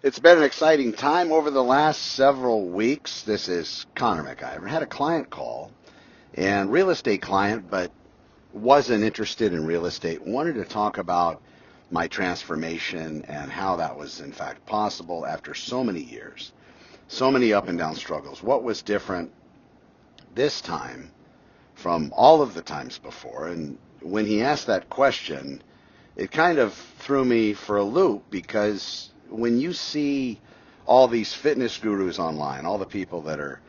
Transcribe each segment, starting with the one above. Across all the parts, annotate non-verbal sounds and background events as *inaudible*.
It's been an exciting time over the last several weeks. This is Connor McIver. I had a client call, and real estate client, but wasn't interested in real estate. Wanted to talk about my transformation and how that was in fact possible after so many years, so many up and down struggles. What was different this time from all of the times before? And when he asked that question, it kind of threw me for a loop because when you see all these fitness gurus online, all the people that are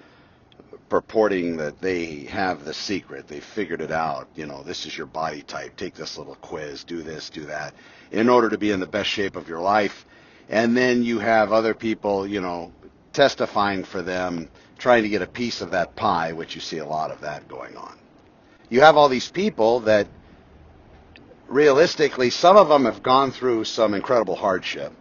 purporting that they have the secret, they figured it out, you know, this is your body type, take this little quiz, do this, do that, in order to be in the best shape of your life. And then you have other people, you know, testifying for them, trying to get a piece of that pie, which you see a lot of that going on. You have all these people that realistically, some of them have gone through some incredible hardship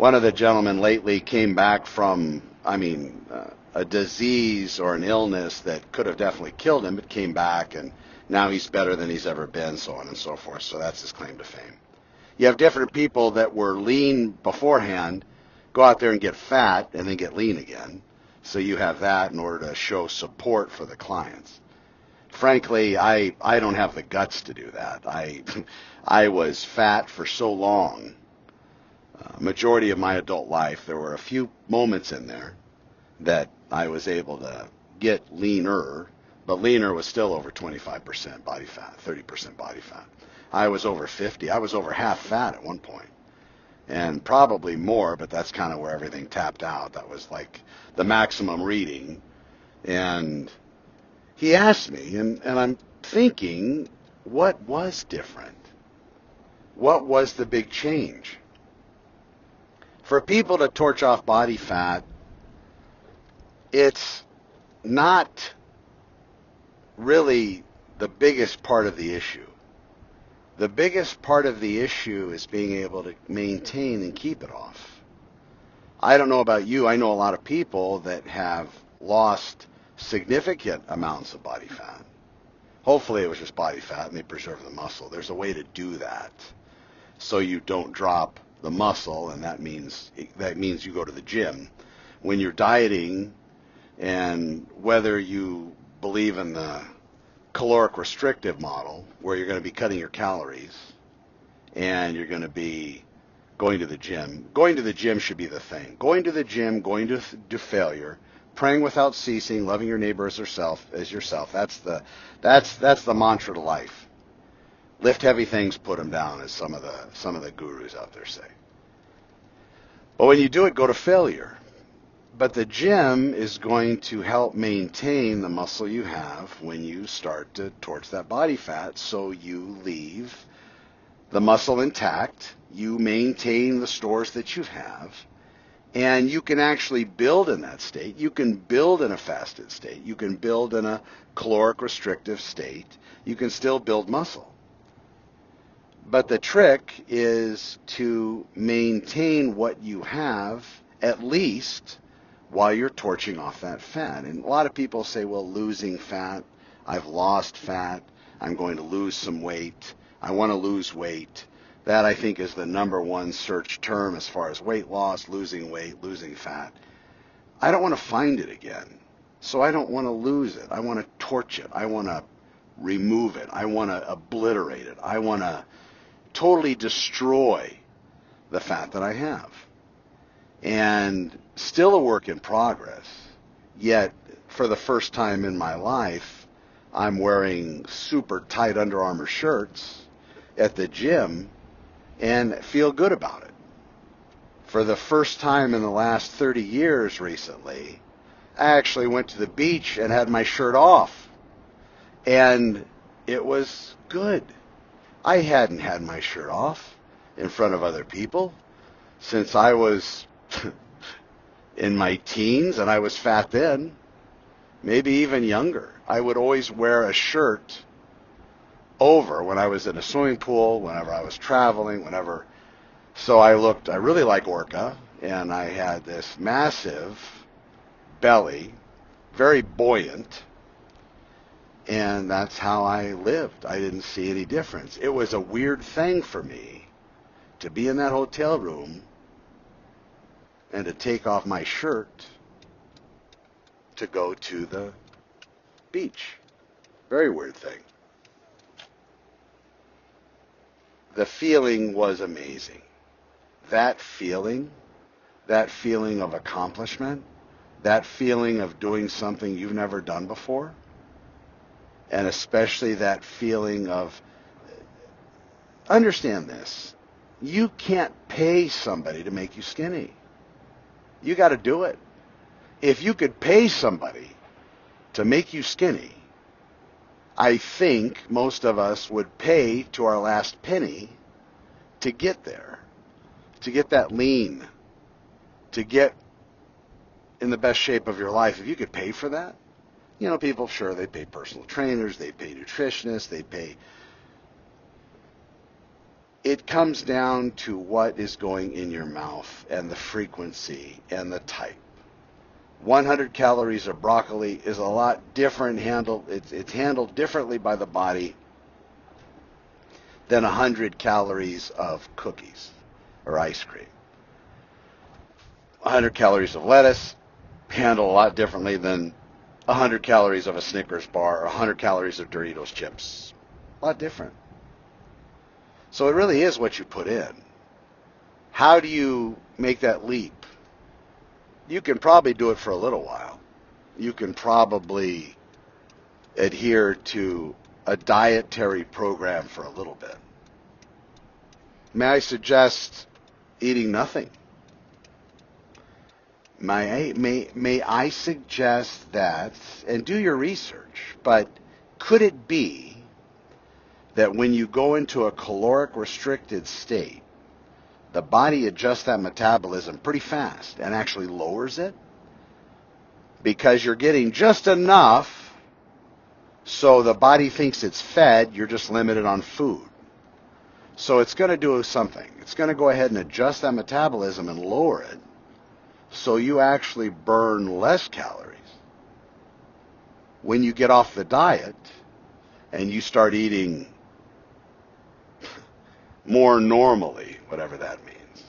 one of the gentlemen lately came back from, I mean, uh, a disease or an illness that could have definitely killed him, but came back and now he's better than he's ever been, so on and so forth. So that's his claim to fame. You have different people that were lean beforehand, go out there and get fat and then get lean again. So you have that in order to show support for the clients. Frankly, I, I don't have the guts to do that. I, *laughs* I was fat for so long uh, majority of my adult life, there were a few moments in there that I was able to get leaner, but leaner was still over 25% body fat, 30% body fat. I was over 50. I was over half fat at one point, and probably more, but that's kind of where everything tapped out. That was like the maximum reading. And he asked me, and, and I'm thinking, what was different? What was the big change? For people to torch off body fat, it's not really the biggest part of the issue. The biggest part of the issue is being able to maintain and keep it off. I don't know about you. I know a lot of people that have lost significant amounts of body fat. Hopefully it was just body fat and they preserve the muscle. There's a way to do that so you don't drop the muscle, and that means that means you go to the gym. When you're dieting, and whether you believe in the caloric restrictive model, where you're going to be cutting your calories, and you're going to be going to the gym. Going to the gym should be the thing. Going to the gym, going to, to failure, praying without ceasing, loving your neighbor as yourself. As yourself. That's the that's that's the mantra to life. Lift heavy things, put them down, as some of the some of the gurus out there say. But when you do it, go to failure. But the gym is going to help maintain the muscle you have when you start to torch that body fat, so you leave the muscle intact, you maintain the stores that you have, and you can actually build in that state. You can build in a fasted state. You can build in a caloric restrictive state. You can still build muscle. But the trick is to maintain what you have at least while you're torching off that fat. And a lot of people say, well, losing fat, I've lost fat, I'm going to lose some weight, I want to lose weight. That I think is the number one search term as far as weight loss, losing weight, losing fat. I don't want to find it again. So I don't want to lose it. I want to torch it. I want to remove it. I want to obliterate it. I want to totally destroy the fat that I have. And still a work in progress, yet for the first time in my life, I'm wearing super tight Under Armour shirts at the gym and feel good about it. For the first time in the last 30 years recently, I actually went to the beach and had my shirt off. And it was good. I hadn't had my shirt off in front of other people since I was *laughs* in my teens and I was fat then, maybe even younger. I would always wear a shirt over when I was in a swimming pool, whenever I was traveling, whenever. So I looked, I really like Orca, and I had this massive belly, very buoyant, and that's how I lived. I didn't see any difference. It was a weird thing for me to be in that hotel room and to take off my shirt to go to the beach. Very weird thing. The feeling was amazing. That feeling, that feeling of accomplishment, that feeling of doing something you've never done before, and especially that feeling of understand this. You can't pay somebody to make you skinny. You got to do it. If you could pay somebody to make you skinny, I think most of us would pay to our last penny to get there, to get that lean, to get in the best shape of your life. If you could pay for that, you know, people, sure, they pay personal trainers, they pay nutritionists, they pay. It comes down to what is going in your mouth and the frequency and the type. 100 calories of broccoli is a lot different handled it's, it's handled differently by the body than 100 calories of cookies or ice cream 100 calories of lettuce handled a lot differently than 100 calories of a snickers bar or 100 calories of doritos chips a lot different so it really is what you put in how do you make that leap you can probably do it for a little while. You can probably adhere to a dietary program for a little bit. May I suggest eating nothing? May I, may, may I suggest that, and do your research, but could it be that when you go into a caloric restricted state, the body adjusts that metabolism pretty fast and actually lowers it because you're getting just enough so the body thinks it's fed, you're just limited on food. So it's going to do something. It's going to go ahead and adjust that metabolism and lower it so you actually burn less calories. When you get off the diet and you start eating *laughs* more normally, whatever that means.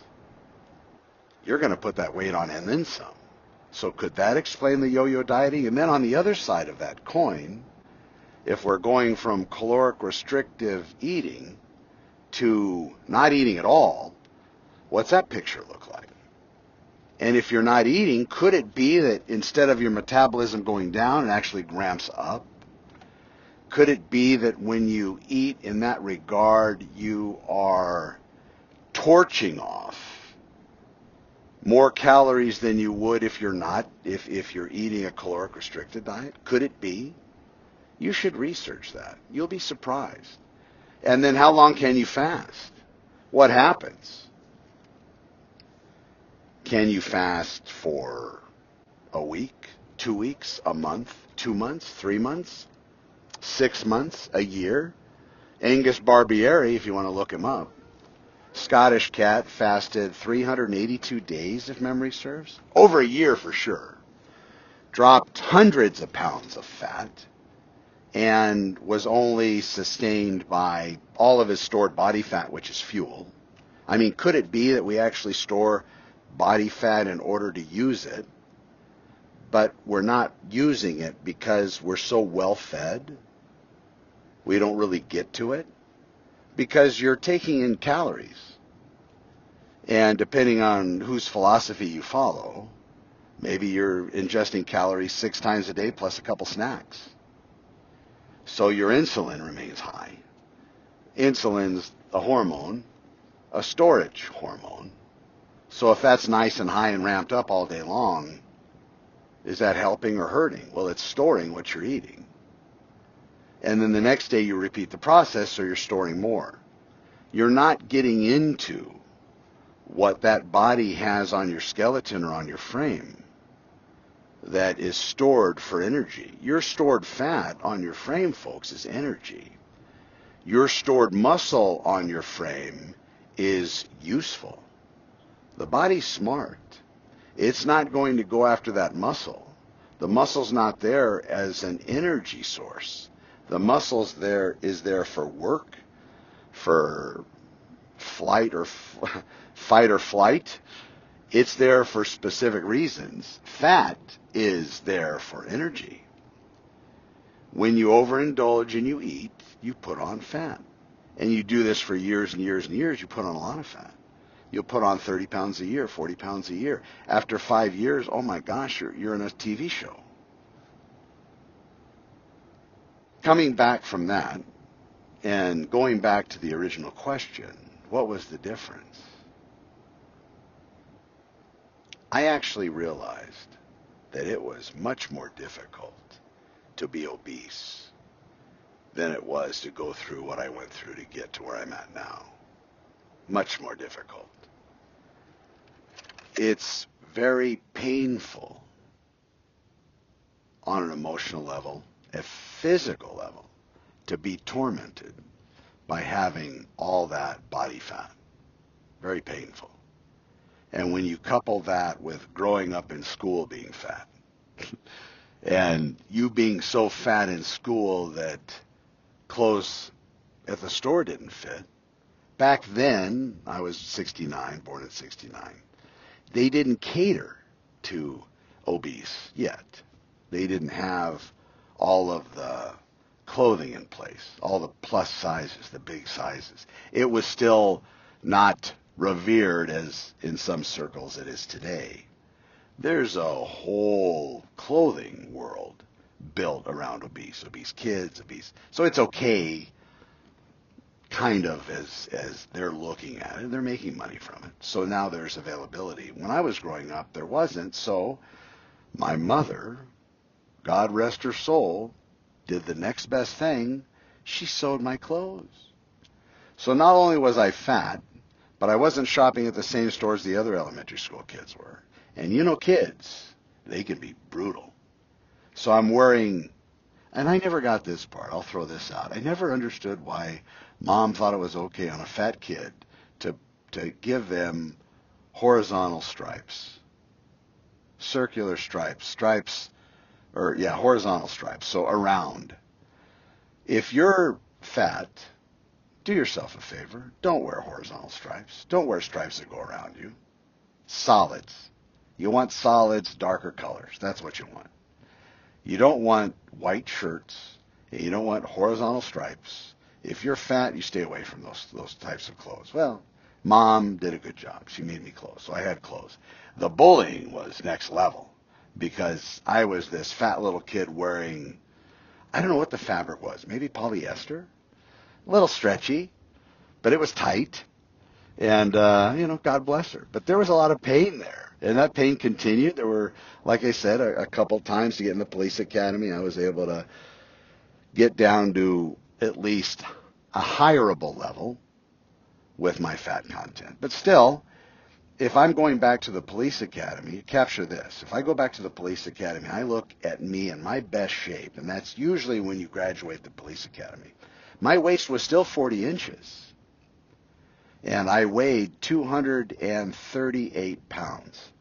You're going to put that weight on and then some. So could that explain the yo-yo dieting? And then on the other side of that coin, if we're going from caloric restrictive eating to not eating at all, what's that picture look like? And if you're not eating, could it be that instead of your metabolism going down, it actually ramps up? Could it be that when you eat in that regard, you are torching off more calories than you would if you're not, if, if you're eating a caloric restricted diet? Could it be? You should research that. You'll be surprised. And then how long can you fast? What happens? Can you fast for a week, two weeks, a month, two months, three months? six months, a year. Angus Barbieri, if you want to look him up, Scottish cat, fasted 382 days, if memory serves. Over a year for sure. Dropped hundreds of pounds of fat and was only sustained by all of his stored body fat, which is fuel. I mean, could it be that we actually store body fat in order to use it, but we're not using it because we're so well fed we don't really get to it because you're taking in calories. And depending on whose philosophy you follow, maybe you're ingesting calories six times a day plus a couple snacks. So your insulin remains high. Insulin's a hormone, a storage hormone. So if that's nice and high and ramped up all day long, is that helping or hurting? Well, it's storing what you're eating and then the next day you repeat the process so you're storing more. You're not getting into what that body has on your skeleton or on your frame that is stored for energy. Your stored fat on your frame, folks, is energy. Your stored muscle on your frame is useful. The body's smart. It's not going to go after that muscle. The muscle's not there as an energy source. The muscles there is there for work, for flight or f- *laughs* fight or flight, It's there for specific reasons. Fat is there for energy. When you overindulge and you eat, you put on fat. And you do this for years and years and years, you put on a lot of fat. You'll put on 30 pounds a year, 40 pounds a year. After five years, oh my gosh, you're, you're in a TV show. Coming back from that and going back to the original question, what was the difference? I actually realized that it was much more difficult to be obese than it was to go through what I went through to get to where I'm at now. Much more difficult. It's very painful on an emotional level, a physical level, to be tormented by having all that body fat. Very painful. And when you couple that with growing up in school being fat, *laughs* and you being so fat in school that clothes at the store didn't fit, back then, I was 69, born in 69, they didn't cater to obese yet. They didn't have all of the clothing in place, all the plus sizes, the big sizes. It was still not revered as in some circles it is today. There's a whole clothing world built around obese, obese kids, obese. So it's okay, kind of as as they're looking at it. They're making money from it. So now there's availability. When I was growing up, there wasn't. So my mother, God rest her soul, did the next best thing. She sewed my clothes. So not only was I fat, but I wasn't shopping at the same stores the other elementary school kids were. And you know kids, they can be brutal. So I'm wearing, and I never got this part. I'll throw this out. I never understood why mom thought it was okay on a fat kid to to give them horizontal stripes, circular stripes, stripes, or yeah, horizontal stripes. So around. If you're fat do yourself a favor. Don't wear horizontal stripes. Don't wear stripes that go around you. Solids. You want solids, darker colors. That's what you want. You don't want white shirts. You don't want horizontal stripes. If you're fat, you stay away from those those types of clothes. Well, mom did a good job. She made me clothes, so I had clothes. The bullying was next level because I was this fat little kid wearing I don't know what the fabric was. Maybe polyester a little stretchy, but it was tight. And, uh, you know, God bless her. But there was a lot of pain there. And that pain continued. There were, like I said, a, a couple times to get in the police academy, I was able to get down to at least a hireable level with my fat content. But still, if I'm going back to the police academy, capture this. If I go back to the police academy, I look at me in my best shape, and that's usually when you graduate the police academy. My waist was still 40 inches. And I weighed 238 pounds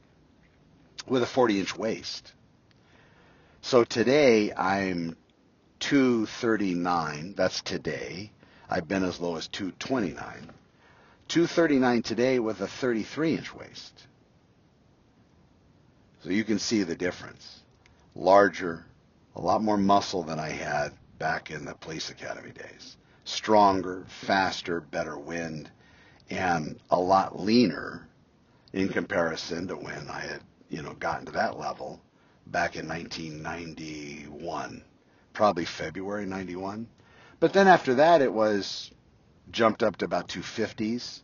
with a 40 inch waist. So today I'm 239. That's today. I've been as low as 229. 239 today with a 33 inch waist. So you can see the difference. Larger, a lot more muscle than I had back in the police academy days. Stronger, faster, better wind, and a lot leaner in comparison to when I had, you know, gotten to that level back in 1991, probably February 91. But then after that, it was jumped up to about 250s,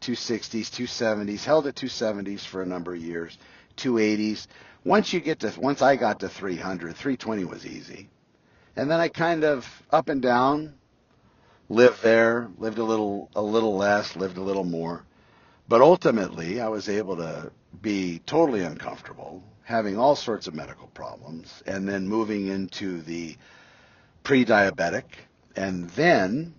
260s, 270s, held at 270s for a number of years, 280s. Once you get to, once I got to 300, 320 was easy. And then I kind of up and down, lived there, lived a little a little less, lived a little more. But ultimately, I was able to be totally uncomfortable, having all sorts of medical problems, and then moving into the pre-diabetic, and then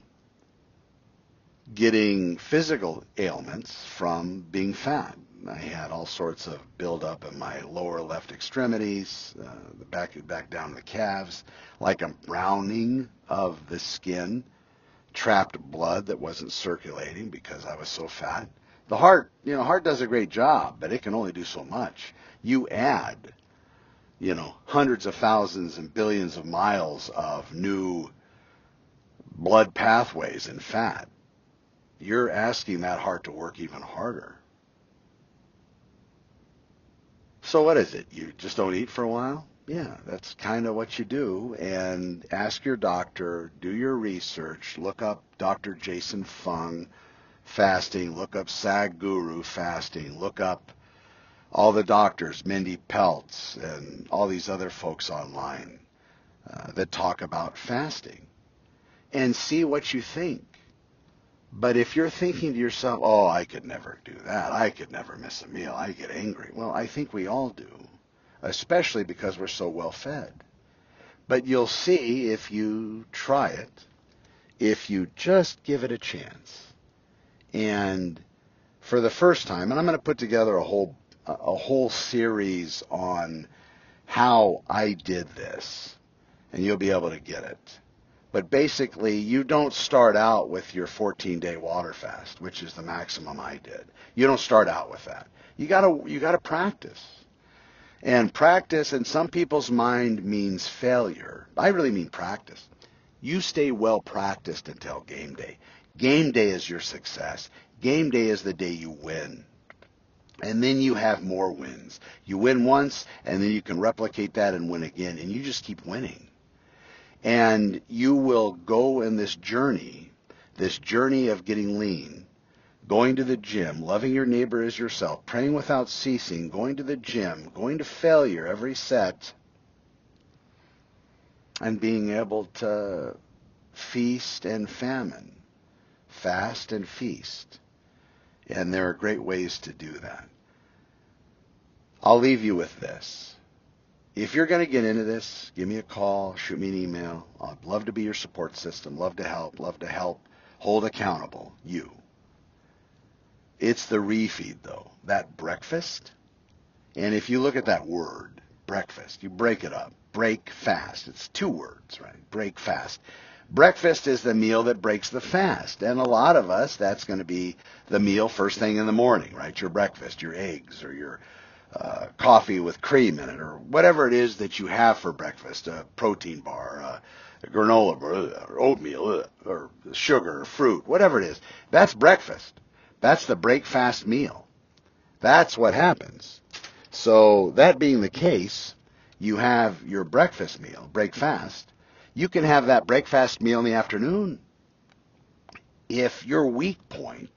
getting physical ailments from being fat. I had all sorts of buildup in my lower left extremities, uh, the back back down to the calves, like a browning of the skin, trapped blood that wasn't circulating because I was so fat. The heart, you know, heart does a great job, but it can only do so much. You add, you know, hundreds of thousands and billions of miles of new blood pathways and fat. You're asking that heart to work even harder. So what is it? You just don't eat for a while? Yeah, that's kind of what you do. And ask your doctor, do your research, look up Dr. Jason Fung fasting, look up Sadhguru fasting, look up all the doctors, Mindy Pelz, and all these other folks online uh, that talk about fasting, and see what you think. But if you're thinking to yourself, oh, I could never do that, I could never miss a meal, I get angry. Well, I think we all do, especially because we're so well fed. But you'll see if you try it, if you just give it a chance. And for the first time, and I'm going to put together a whole a whole series on how I did this, and you'll be able to get it. But basically, you don't start out with your 14-day water fast, which is the maximum I did. You don't start out with that. You gotta you gotta practice. And practice in some people's mind means failure. I really mean practice. You stay well practiced until game day. Game day is your success. Game day is the day you win. And then you have more wins. You win once, and then you can replicate that and win again, and you just keep winning. And you will go in this journey, this journey of getting lean, going to the gym, loving your neighbor as yourself, praying without ceasing, going to the gym, going to failure every set, and being able to feast and famine, fast and feast. And there are great ways to do that. I'll leave you with this if you're going to get into this, give me a call, shoot me an email. I'd love to be your support system, love to help, love to help hold accountable you. It's the refeed, though, that breakfast. And if you look at that word, breakfast, you break it up. Break fast. It's two words, right? Break fast. Breakfast is the meal that breaks the fast. And a lot of us, that's going to be the meal first thing in the morning, right? Your breakfast, your eggs or your uh, coffee with cream in it, or whatever it is that you have for breakfast, a protein bar, uh, a granola or oatmeal, uh, or sugar, or fruit, whatever it is. That's breakfast. That's the break fast meal. That's what happens. So that being the case, you have your breakfast meal, break fast. You can have that breakfast meal in the afternoon. If your weak point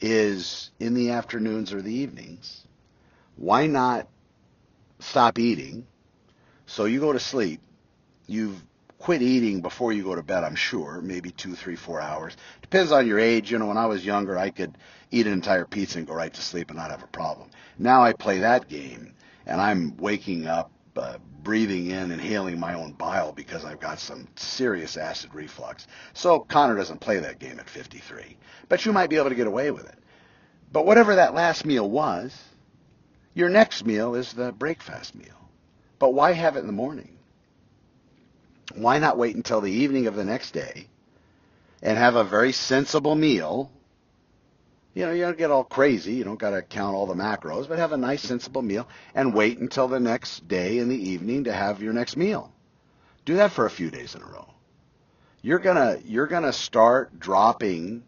is in the afternoons or the evenings, why not stop eating? So you go to sleep. You've quit eating before you go to bed, I'm sure, maybe two, three, four hours. Depends on your age. You know, when I was younger, I could eat an entire pizza and go right to sleep and not have a problem. Now I play that game, and I'm waking up, uh, breathing in, inhaling my own bile because I've got some serious acid reflux. So Connor doesn't play that game at 53. But you might be able to get away with it. But whatever that last meal was, your next meal is the breakfast meal. But why have it in the morning? Why not wait until the evening of the next day and have a very sensible meal? You know, you don't get all crazy. You don't got to count all the macros, but have a nice, sensible meal and wait until the next day in the evening to have your next meal. Do that for a few days in a row. You're gonna you're gonna start dropping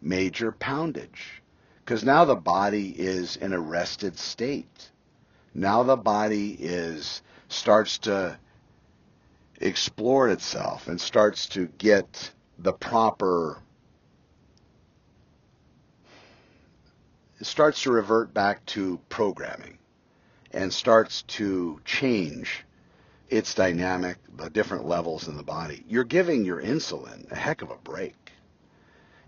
major poundage. Because now the body is in a rested state. Now the body is starts to explore itself and starts to get the proper it starts to revert back to programming and starts to change its dynamic, the different levels in the body. You're giving your insulin a heck of a break.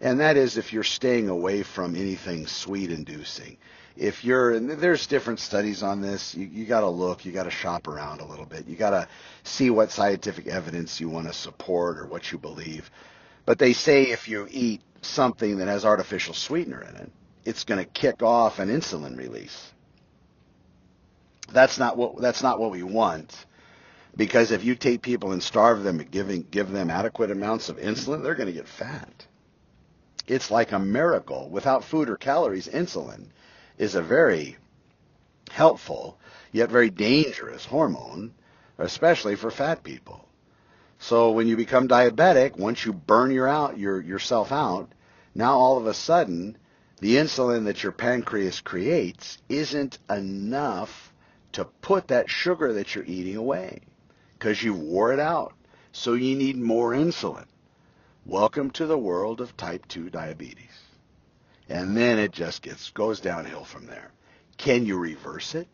And that is if you're staying away from anything sweet inducing. If you're, there's different studies on this. You, you got to look, you got to shop around a little bit. You got to see what scientific evidence you want to support or what you believe. But they say if you eat something that has artificial sweetener in it, it's going to kick off an insulin release. That's not what that's not what we want. Because if you take people and starve them, giving give them adequate amounts of insulin, they're going to get fat. It's like a miracle. Without food or calories, insulin is a very helpful yet very dangerous hormone, especially for fat people. So when you become diabetic, once you burn your out your yourself out, now all of a sudden the insulin that your pancreas creates isn't enough to put that sugar that you're eating away because you wore it out. So you need more insulin. Welcome to the world of type 2 diabetes. And then it just gets goes downhill from there. Can you reverse it?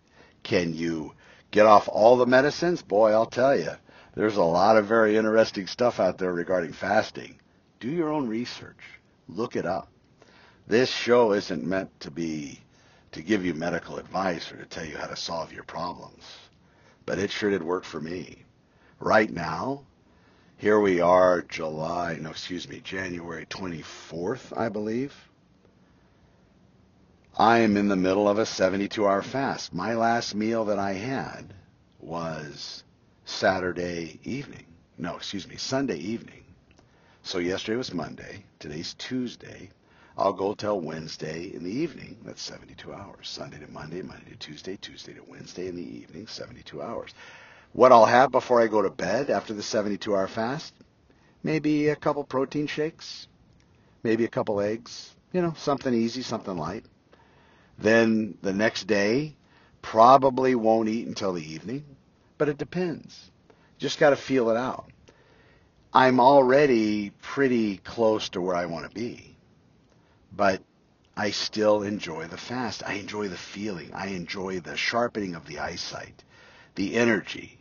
Can you get off all the medicines? Boy, I'll tell you, there's a lot of very interesting stuff out there regarding fasting. Do your own research. Look it up. This show isn't meant to be to give you medical advice or to tell you how to solve your problems, but it sure did work for me. Right now, here we are, July, no, excuse me, January 24th, I believe. I am in the middle of a 72 hour fast. My last meal that I had was Saturday evening. No, excuse me, Sunday evening. So yesterday was Monday. Today's Tuesday. I'll go till Wednesday in the evening. That's 72 hours. Sunday to Monday, Monday to Tuesday, Tuesday to Wednesday in the evening, 72 hours. What I'll have before I go to bed after the 72 hour fast? Maybe a couple protein shakes, maybe a couple eggs, you know, something easy, something light. Then the next day, probably won't eat until the evening, but it depends. Just got to feel it out. I'm already pretty close to where I want to be, but I still enjoy the fast. I enjoy the feeling. I enjoy the sharpening of the eyesight, the energy.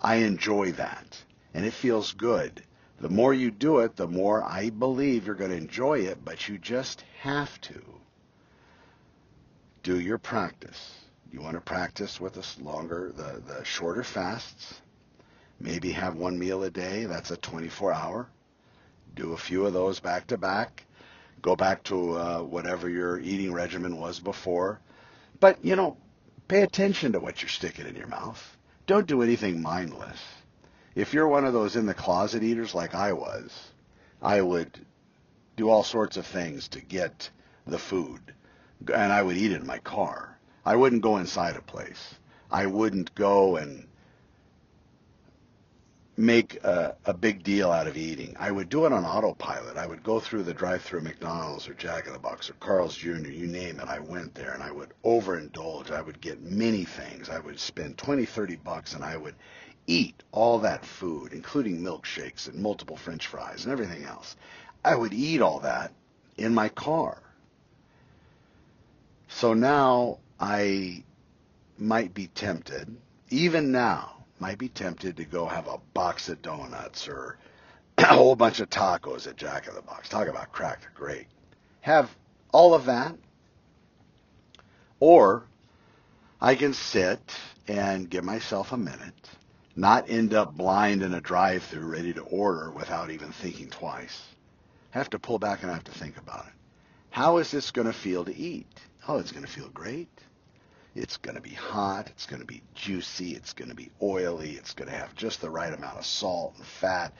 I enjoy that, and it feels good. The more you do it, the more I believe you're going to enjoy it, but you just have to do your practice. You want to practice with us longer, the, the shorter fasts. Maybe have one meal a day. That's a 24 hour. Do a few of those back to back. Go back to uh, whatever your eating regimen was before. But, you know, pay attention to what you're sticking in your mouth. Don't do anything mindless. If you're one of those in the closet eaters like I was, I would do all sorts of things to get the food and I would eat it in my car. I wouldn't go inside a place. I wouldn't go and make a, a, big deal out of eating. I would do it on autopilot. I would go through the drive-through McDonald's or Jack in the Box or Carl's Jr. You name it. I went there and I would overindulge. I would get many things. I would spend 20, 30 bucks and I would eat all that food, including milkshakes and multiple french fries and everything else. I would eat all that in my car. So now I might be tempted, even now, might be tempted to go have a box of donuts or *clears throat* a whole bunch of tacos at Jack in the Box. Talk about cracked great. Have all of that. Or I can sit and give myself a minute, not end up blind in a drive through ready to order without even thinking twice. Have to pull back and I have to think about it. How is this going to feel to eat? Oh, it's going to feel great. It's going to be hot. It's going to be juicy. It's going to be oily. It's going to have just the right amount of salt and fat.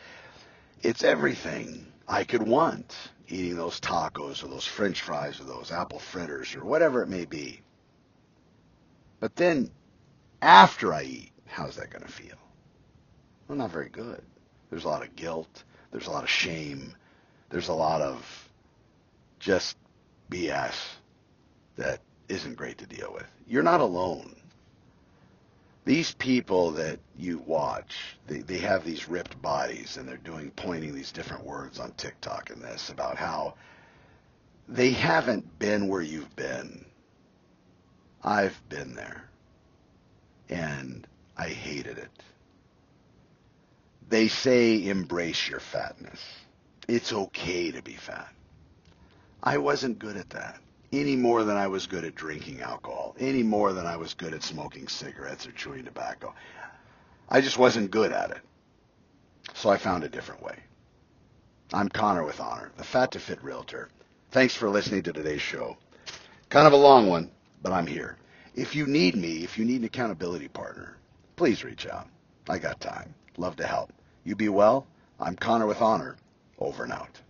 It's everything I could want eating those tacos or those french fries or those apple fritters or whatever it may be. But then after I eat, how's that going to feel? Well, not very good. There's a lot of guilt. There's a lot of shame. There's a lot of just BS that isn't great to deal with. You're not alone. These people that you watch, they, they have these ripped bodies and they're doing pointing these different words on TikTok and this about how they haven't been where you've been. I've been there. And I hated it. They say embrace your fatness. It's okay to be fat. I wasn't good at that any more than I was good at drinking alcohol, any more than I was good at smoking cigarettes or chewing tobacco. I just wasn't good at it. So I found a different way. I'm Connor with Honor, the Fat to Fit Realtor. Thanks for listening to today's show. Kind of a long one, but I'm here. If you need me, if you need an accountability partner, please reach out. I got time. Love to help. You be well. I'm Connor with Honor. Over and out.